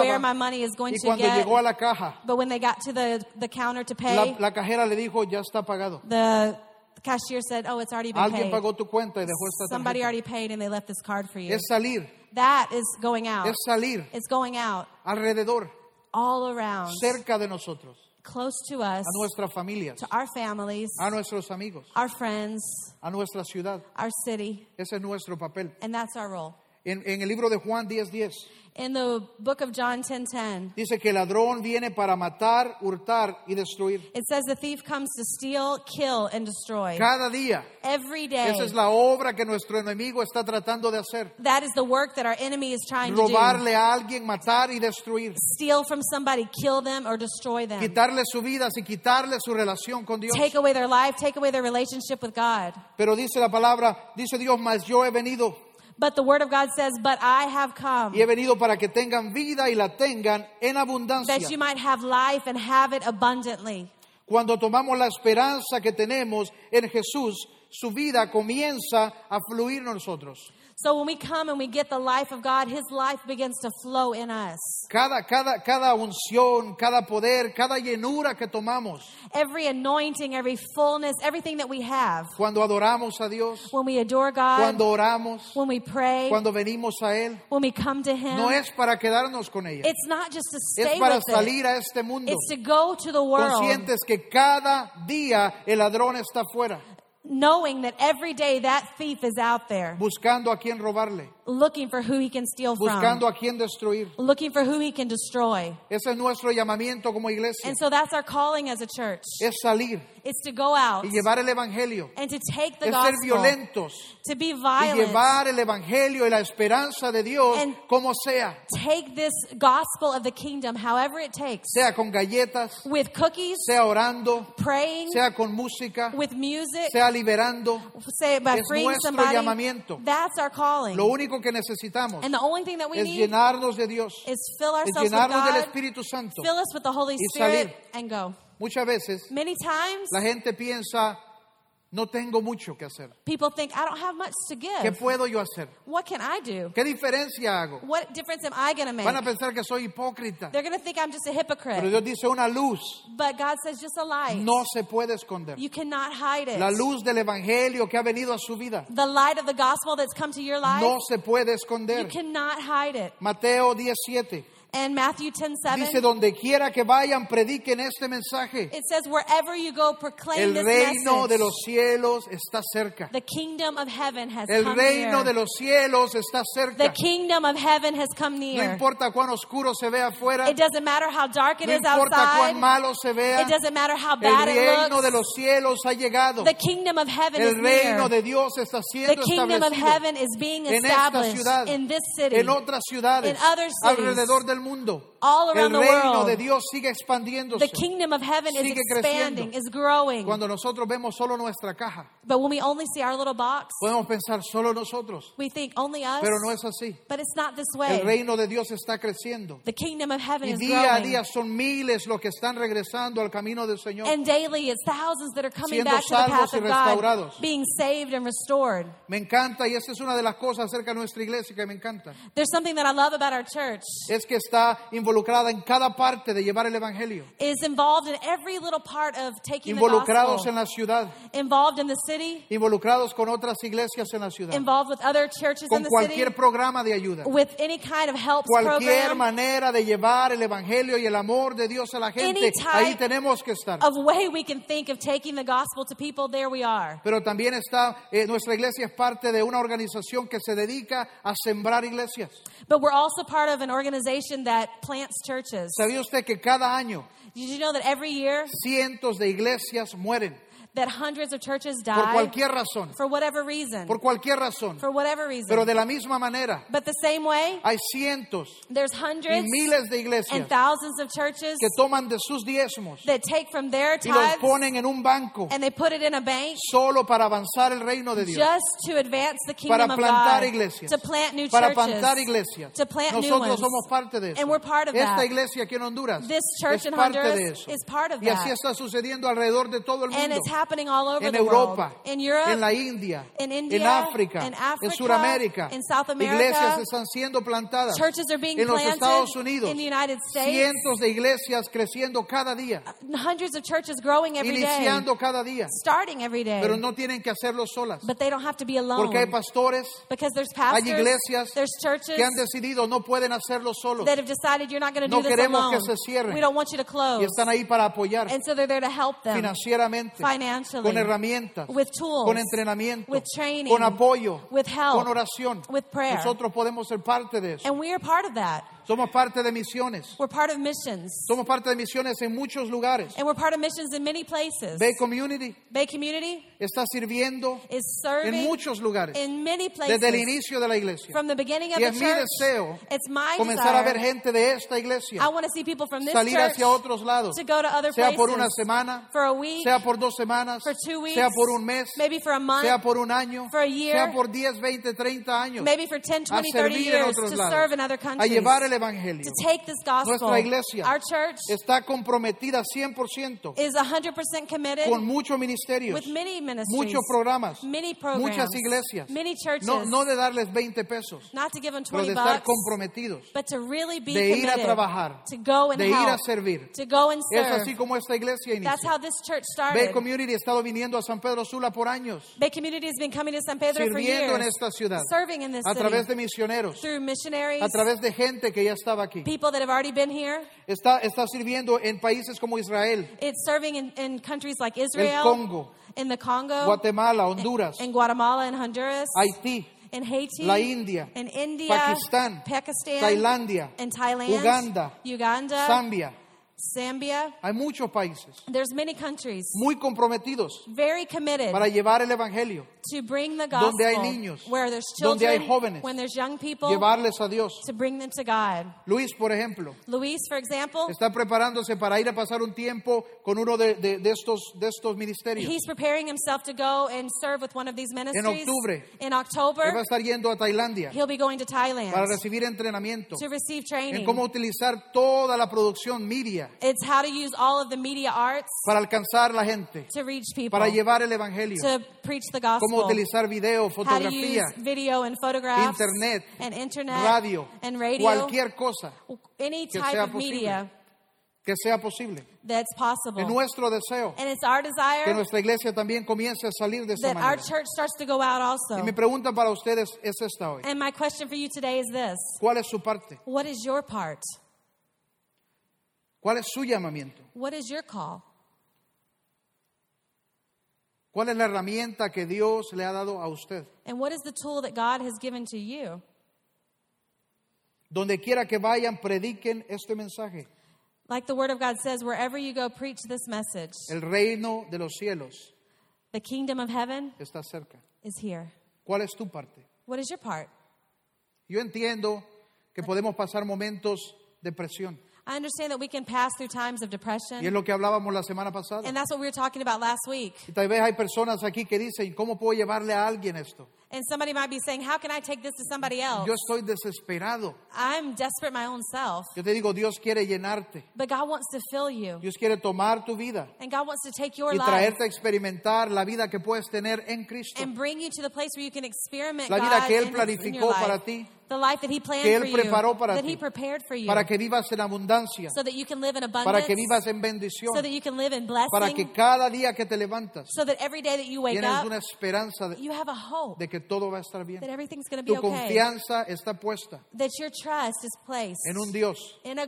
where my money is going Y to cuando get. llegó a la caja, But when they got to the, the counter to pay, la, la cajera le dijo, ya está pagado. the cashier said, oh, it's already been Alguien paid. pagó tu cuenta y dejó esta Somebody tarjeta. already paid and they left this card for you. Es salir, That is going out. es salir It's going out alrededor, all around, cerca de nosotros, close to us, a nuestras familias, to our families, a nuestros amigos, our friends, a nuestra ciudad. our city, Ese es nuestro papel. and that's our role. En, en el libro de Juan 10:10 In the book of John 10:10, dice que el ladrón viene para matar, hurtar y destruir. it says the thief comes to steal, kill, and destroy. Cada día. Every day. Esa es la obra que nuestro enemigo está tratando de hacer. That is the work that our enemy is trying to do. Robarle a alguien, matar y destruir. Steal from somebody, kill them, or destroy them. Quitarle su vida y quitarle su relación con Dios. Take away their life, take away their relationship with God. Pero dice la palabra, dice Dios, mas yo he venido But the word of God says, But I have come y he venido para que tengan vida y la tengan en abundancia. that you might have life and have it abundantly. Cuando tomamos la esperanza que tenemos en Jesús, su vida comienza a fluir en nosotros. So when we come and we get the life of God, His life begins to flow in us. Cada, cada, cada unción, cada poder, cada llenura que tomamos Every anointing, every fullness, everything that we have. cuando adoramos a Dios, When we adore God, cuando oramos, when we pray, cuando venimos a Él, when we come to Him, no es para quedarnos con ella, it's not just to es stay para with it. salir a este mundo It's to go to the world conscientes que cada día el ladrón está afuera, knowing that every day that thief is out there. Buscando a quien robarle, looking for who he can steal from, buscando a quien destruir. looking for who he can destroy. Ese es nuestro llamamiento como iglesia, And so that's our calling as a church. es salir It's to go out y llevar el Evangelio, and to take the es ser gospel, violentos to be y violent, llevar el Evangelio y la esperanza de Dios And- como sea, take this gospel of the kingdom however it takes, sea con galletas, with cookies, sea orando, praying, sea con música, with music, sea liberando. say by Es freeing nuestro somebody. llamamiento. That's our calling. Lo único que necesitamos And the only thing that we es need llenarnos de Dios, is fill es ourselves with llenarnos del God, Espíritu Santo. fill us with the Holy y Spirit, salir. and go. Muchas veces Many times, la gente piensa, no tengo mucho que hacer. people think, I don't have much to ¿Qué give. puedo yo hacer? What can I do? ¿Qué diferencia hago? What difference am I going to make? Van a pensar que soy hipócrita. They're going to think I'm just a Pero hypocrite. Dios dice una luz But God says, just a light. no se puede esconder. You cannot hide it. La luz del Evangelio que ha venido a su vida The light of the gospel that's come to your life, no se puede you esconder. cannot hide it. Mateo 17 And Matthew 10 7, dice, donde quiera que vayan, prediquen este mensaje. it says, wherever you go, proclaim El this reino de message. los cielos está cerca. The kingdom of heaven has El come reino near. de los cielos está The cerca. kingdom of heaven has come No near. importa cuán oscuro se vea afuera, It doesn't matter how dark it no is importa outside. cuán malo se vea, It doesn't matter how el bad it reino de looks. los cielos ha llegado. The kingdom of heaven is El reino near. de Dios está The siendo kingdom of establecido heaven is being en esta established ciudad, in this city, en otras ciudades, in other cities, alrededor del mundo. all El around the reino world. de Dios sigue expandiéndose. The kingdom of heaven is expanding, creciendo. is growing. Cuando nosotros vemos solo nuestra caja, But when we only see our little box, podemos pensar solo nosotros, we think only us. pero no es así. But it's not this El way. reino de Dios está creciendo. The kingdom of heaven Y is día a growing. día son miles los que están regresando al camino del Señor. And daily it's thousands that are coming Siendo back to the path of God, being saved and restored. Me encanta, y esta es una de las cosas acerca de nuestra iglesia que me encanta, There's something that I love about our church. es que está involucrada en cada parte de llevar el Evangelio. is involved in every little part of taking the Involucrados gospel. en la ciudad, involved in the city, involucrados con otras iglesias en la ciudad, involved with other churches in con the city, cualquier programa de ayuda. with any kind of help Cualquier program, manera de llevar el Evangelio y el amor de Dios a la gente, Any type ahí tenemos que estar. of way we can think of taking the gospel to people, there we are. Pero también está, eh, nuestra iglesia es parte de una organización que se dedica a sembrar iglesias. But we're also part of an organization that plants churches. ¿Sabía usted que cada año Did you know that every year cientos de iglesias mueren that hundreds of churches por die cualquier razón? for whatever reason? Por cualquier razón. For whatever reason. Pero de la misma manera, but the same way, hay cientos there's y hundreds miles de iglesias and thousands of churches que toman de sus diezmos that take from their y los tithes ponen en un banco and they put it in a bank solo para avanzar el reino de Dios. just to advance the kingdom Para of God, iglesias. to plant new Para churches, plantar iglesias. to plant new Nosotros ones. somos parte de eso. And we're part of Esta that. iglesia aquí en Honduras This church es in parte Honduras de eso. is part of y así that. está sucediendo alrededor de todo el And mundo. it's happening all over En the world. Europa, In Europe, en la India, in India, en África, in Africa, en Sudamérica. in South America. Iglesias están siendo plantadas churches are being en los planted Estados Unidos. in the United States. Cientos de iglesias creciendo cada día, Hundreds of churches growing every day, iniciando cada día. starting every day. Pero no tienen que hacerlo solas. but they don't have to be alone. Porque hay pastores, because there's hay pastors, iglesias there's churches que han decidido no pueden hacerlo solos. that have decided you're not going to No do this queremos alone. que se cierren. We don't want you to close. Y están ahí para apoyar and so they're there to help them financieramente, financially, con herramientas, with tools, con entrenamiento, with training, con apoyo, with help, con oración. with prayer. Nosotros podemos ser parte de eso. And we are part of that. Somos parte de misiones. We're part of missions. Somos parte de misiones en muchos lugares. And we're part of missions in many places. Bay Community Bay Community está sirviendo is serving en muchos lugares in many places. desde el inicio de la iglesia. From the beginning of Y the es mi church, deseo it's my comenzar a ver gente de esta iglesia I want to see people from this salir hacia otros lados, to go to other sea por una places semana, for a week, sea por dos semanas, for two weeks, sea por un mes, maybe for a month, sea por un año, for a year, sea por 10, 20, 30 años, maybe for 10, a 20, 30 servir en years to lados, serve in other a countries, llevar el evangelio. to take this gospel. Nuestra iglesia Our church está comprometida 100% is 100% committed con muchos ministerios, with many ministries, muchos programas, many programs, muchas iglesias. many churches, No, no de darles 20 pesos, not to give them pero 20 de estar bucks, comprometidos, but to really be de ir a trabajar, to go and de ir a servir. to go and Es serve. así como esta iglesia That's inició. how this church Bay started. Community ha estado viniendo a San Pedro Sula por años, Bay Community has been coming to San Pedro for sirviendo en years, esta ciudad, serving in this a city través de misioneros, through missionaries, a través de gente que ya estaba aquí. people that have already been here. Está, está sirviendo en países como Israel, It's serving in, in countries like Israel, Congo, in the Congo, Guatemala, Honduras, in Guatemala and Honduras, Haití, in Haiti, la India, in India, Pakistán, Pakistan, Tailandia, in Thailand, Uganda, Uganda, Zambia. Zambia. Hay muchos países There's many countries muy comprometidos very committed para llevar el evangelio, to bring the gospel donde hay niños, where there's donde hay children, jóvenes, when there's young people, llevarles a Dios. to bring them to God. Luis, por ejemplo, Luis, for example, está preparándose para ir a pasar un tiempo con uno de, de- de estos, de estos ministerios. he's preparing himself to go and serve with one of these ministries. octubre. In Él va a October, estar yendo a Tailandia he'll be going to Thailand para recibir entrenamiento to receive en training. cómo utilizar toda la producción media It's how to use all of the media arts para alcanzar la gente, to reach people, para llevar el evangelio, to preach the cómo gospel, utilizar video, how to use video and photographs, internet, and internet, radio, and radio, cualquier cosa any type of posible. media que sea posible. that's Es possible. nuestro deseo And it's our que desire nuestra iglesia también comience a salir de esa that our church starts to go out also. Y mi pregunta para ustedes es esta hoy. And my question for you today is this ¿Cuál es su parte? What is your part? ¿Cuál es su llamamiento? What is your call? ¿Cuál es la herramienta que Dios le ha dado a usted? And what is the tool that God has given to you? Donde quiera que vayan, prediquen este mensaje. Like the Word of God says, wherever you go, preach this message. El reino de los cielos The kingdom of heaven está cerca. is here. ¿Cuál es tu parte? What is your part? Yo entiendo que podemos pasar momentos de presión. I understand that we can pass through times of Y es depression, lo que hablábamos la semana pasada. and that's what we were talking about last week. Y tal vez hay personas aquí que dicen, ¿cómo puedo llevarle a alguien esto? And somebody might be saying, How can I take this to somebody else? Yo estoy desesperado. I'm desperate my own self. Yo te digo, Dios quiere llenarte. But God wants to fill you. Dios quiere tomar tu vida And God wants to take your y life traerte a experimentar la vida que puedes tener en Cristo. and bring you to the place where you can experiment La vida God que Él in, His- in your planificó para ti. The life that He planned Que Él for you. para that ti. He prepared for you. Para que vivas en abundancia, so that you can live in abundance. para que vivas en bendición, so that you can live in blessing. para que cada día que te levantas so that every day that you wake tienes up, una esperanza de, you have a hope de que todo va a estar bien. that everything's going to be Tu okay. confianza está puesta That your trust is placed en un Dios in a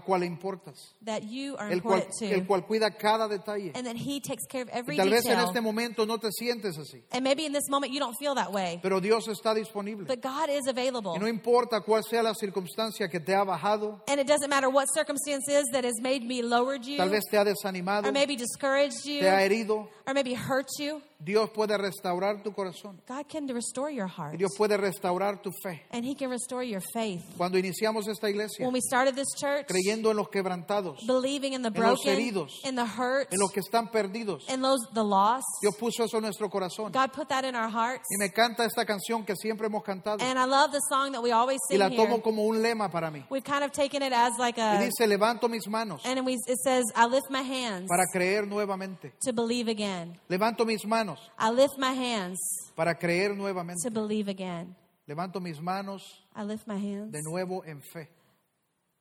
cual importas, that you are el cual, el cual cuida cada detalle. and that He takes care of every Y tal vez en este momento no te sientes así, and maybe in this moment you don't feel that way. pero Dios está disponible. But God is available. Y no importa cuál sea la circunstancia que te ha bajado, and it doesn't matter what circumstance is that has made me lowered you, tal vez te ha desanimado, or maybe discouraged you, te ha herido, or maybe hurt you. Dios puede restaurar tu corazón. God can restore your heart. Y Dios puede restaurar tu fe. and He can restore your faith. Cuando iniciamos esta iglesia, When we started this church, creyendo en los quebrantados, believing in the en los broken, heridos, in the hurt, en los que están perdidos, in those the lost, Dios puso eso en nuestro corazón. God put that in our hearts. Y me canta esta canción que siempre hemos cantado. And I love the song that we always Y sing la here. tomo como un lema para mí. We've kind of taken it as like Y a, dice, levanto mis manos and we, it says, I lift my hands para creer nuevamente. to believe again. Levanto mis manos I lift my hands para creer nuevamente. to believe again. Levanto mis manos I lift my hands de nuevo en fe.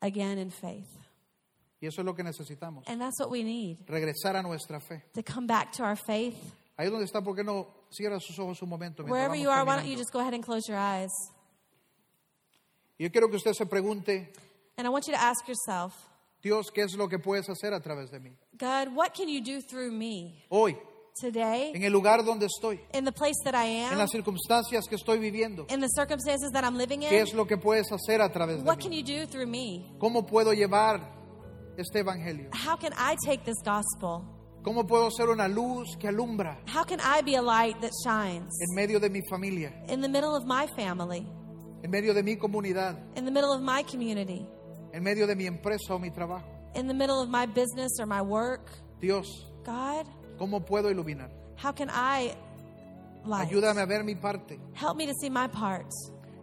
again in faith. Y eso es lo que necesitamos. And that's what we need Regresar a nuestra fe. to come back to our faith. Ahí donde está, ¿por qué no cierra sus ojos un momento? Wherever you are, why don't you just go ahead and close your eyes? Yo quiero que usted se pregunte, And I want you to ask yourself, Dios, ¿qué es lo que puedes hacer a través de mí? God, what can you do through me Hoy, today en el lugar donde estoy, in the place that I en am, las circunstancias que estoy viviendo, in the circumstances that I'm living ¿qué in? es lo que puedes hacer a través de What can mí? you do through me? ¿Cómo puedo llevar este evangelio? How can I take this gospel? ¿Cómo puedo ser una luz que alumbra How can I be a light that shines en medio de mi familia, in the middle of my family, en medio de mi comunidad, in the middle of my community, en medio de mi empresa o mi trabajo? in the middle of my business or my work? Dios, God, ¿cómo puedo iluminar? how can I light? Ayúdame a ver mi parte Help me to see my part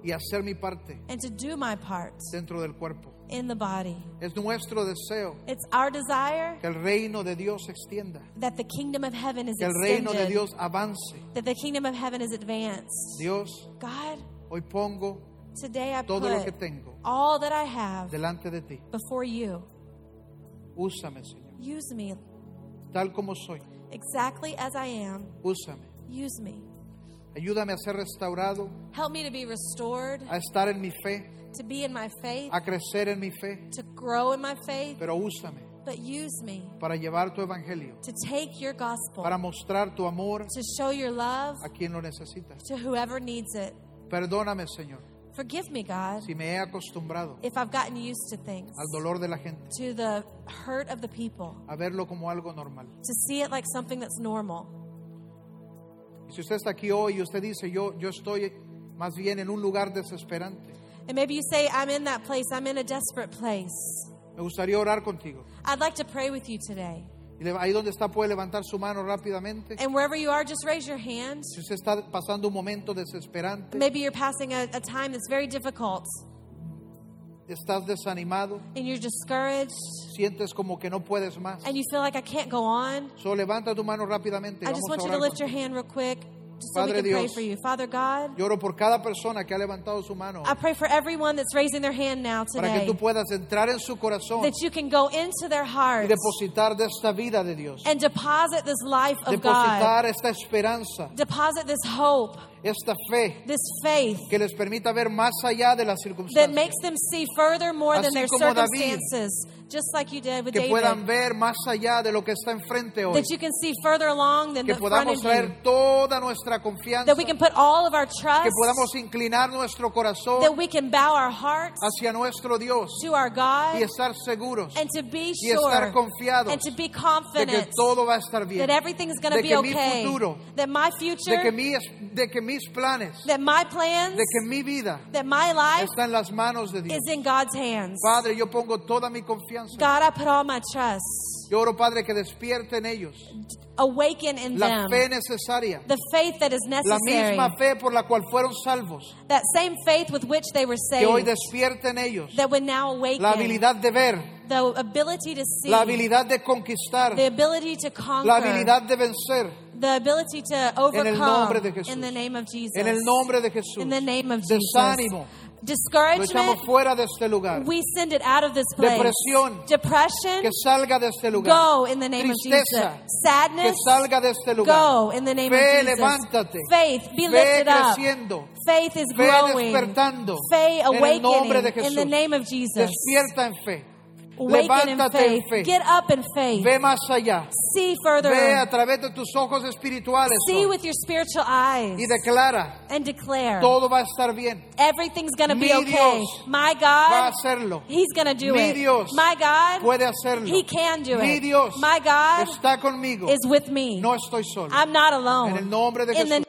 y hacer mi parte and to do my part dentro del cuerpo. in the body. Es nuestro deseo It's our desire que el reino de Dios se extienda, that the kingdom of heaven is que el reino de extended, Dios avance. that the kingdom of heaven is advanced. Dios, God, hoy pongo today I todo lo que put tengo all that I have delante de ti. before you. Úsame, Señor, Use me tal como soy. Exactly as I am. Úsame. Use me. Ayúdame a ser restaurado, Help me to be restored, a estar en mi fe, to be in my faith, a crecer en mi fe, to grow in my faith, pero úsame but use me para llevar tu evangelio, to take your gospel, para mostrar tu amor to show your love a quien lo necesita. to whoever needs it. Perdóname, Señor, Forgive me, God, si me he acostumbrado if I've gotten used to things, al dolor de la gente, to the hurt of the people, a verlo como algo normal. to see it like something that's normal. Y si usted está aquí hoy y usted dice, yo, yo estoy más bien en un lugar desesperante, And maybe you say, I'm in that place, I'm in a desperate place. me gustaría orar contigo. I'd like to pray with you today. Ahí donde está puede levantar su mano rápidamente. And wherever you are, just raise your hand. Si usted está pasando un momento desesperante, Maybe you're passing a, a time that's very difficult estás desanimado, and you're discouraged sientes como que no puedes más. and you feel like I can't go on. Solo levanta tu mano rápidamente. I just want you to lift your hand real quick so we Padre pray Dios. for you. Father God, Yo oro por cada persona que ha levantado su mano I pray for everyone that's raising their hand now para que today tú puedas entrar en su corazón that you can go into their y hearts depositar de esta vida de Dios. and deposit this life of God, Depositar esta esperanza, deposit this hope, esta fe this faith que les permita ver más allá de las that makes them see further more than their circumstances. David. Just like you did with Que puedan ver más allá de lo que está enfrente hoy. That you can see further along than Que the front podamos you. traer toda nuestra confianza. That we can put all of our trust, Que podamos inclinar nuestro corazón that we can bow our hearts hacia nuestro Dios to our y God, estar seguros and to be y estar sure confiados and to be de que confident todo va a estar bien. that everything's going to be que mi okay. futuro, That my De future, que, mis, de que mis planes, that my plans, de que mi vida that my life está en las manos de Dios. is in God's hands. Padre, yo pongo toda mi confianza confianza. God, I put all my trust. Yo oro, Padre, que despierte en ellos Awaken in la them fe necesaria, the faith that is la necessary. misma fe por la cual fueron salvos, That same faith with which they were que hoy saved. despierte en ellos That would now awaken la habilidad de ver, the ability to see, la habilidad de conquistar, the ability to conquer, la habilidad de vencer, the ability to overcome nombre de Jesús. in the name of Jesus. en el nombre de Jesús. in the name of Jesus. Desánimo, lo Discouragement, echamos fuera de este lugar. we send it out of this place. Depresión, Depression, Que salga de este lugar. go in the name of Tristeza, Jesus. que Sadness, salga de este lugar. go in the name Fe, of Jesus. levántate. Faith, be Fe lifted up. Faith is Fe growing. despertando. Faith En el nombre de awakening in the name of Jesus. Despierta en fe. Levántate en faith. Get up in faith. Ve más allá. See further. Ve a través de tus ojos espirituales See with your spiritual eyes y declara, and declare todo va a estar bien. everything's going to be okay. Dios My God. Va a hacerlo. He's going to do Mi it. Dios My God, Puede hacerlo. He can do Mi it. Dios My God está conmigo. is with me. No estoy solo. I'm not alone. En el nombre de In Jesús.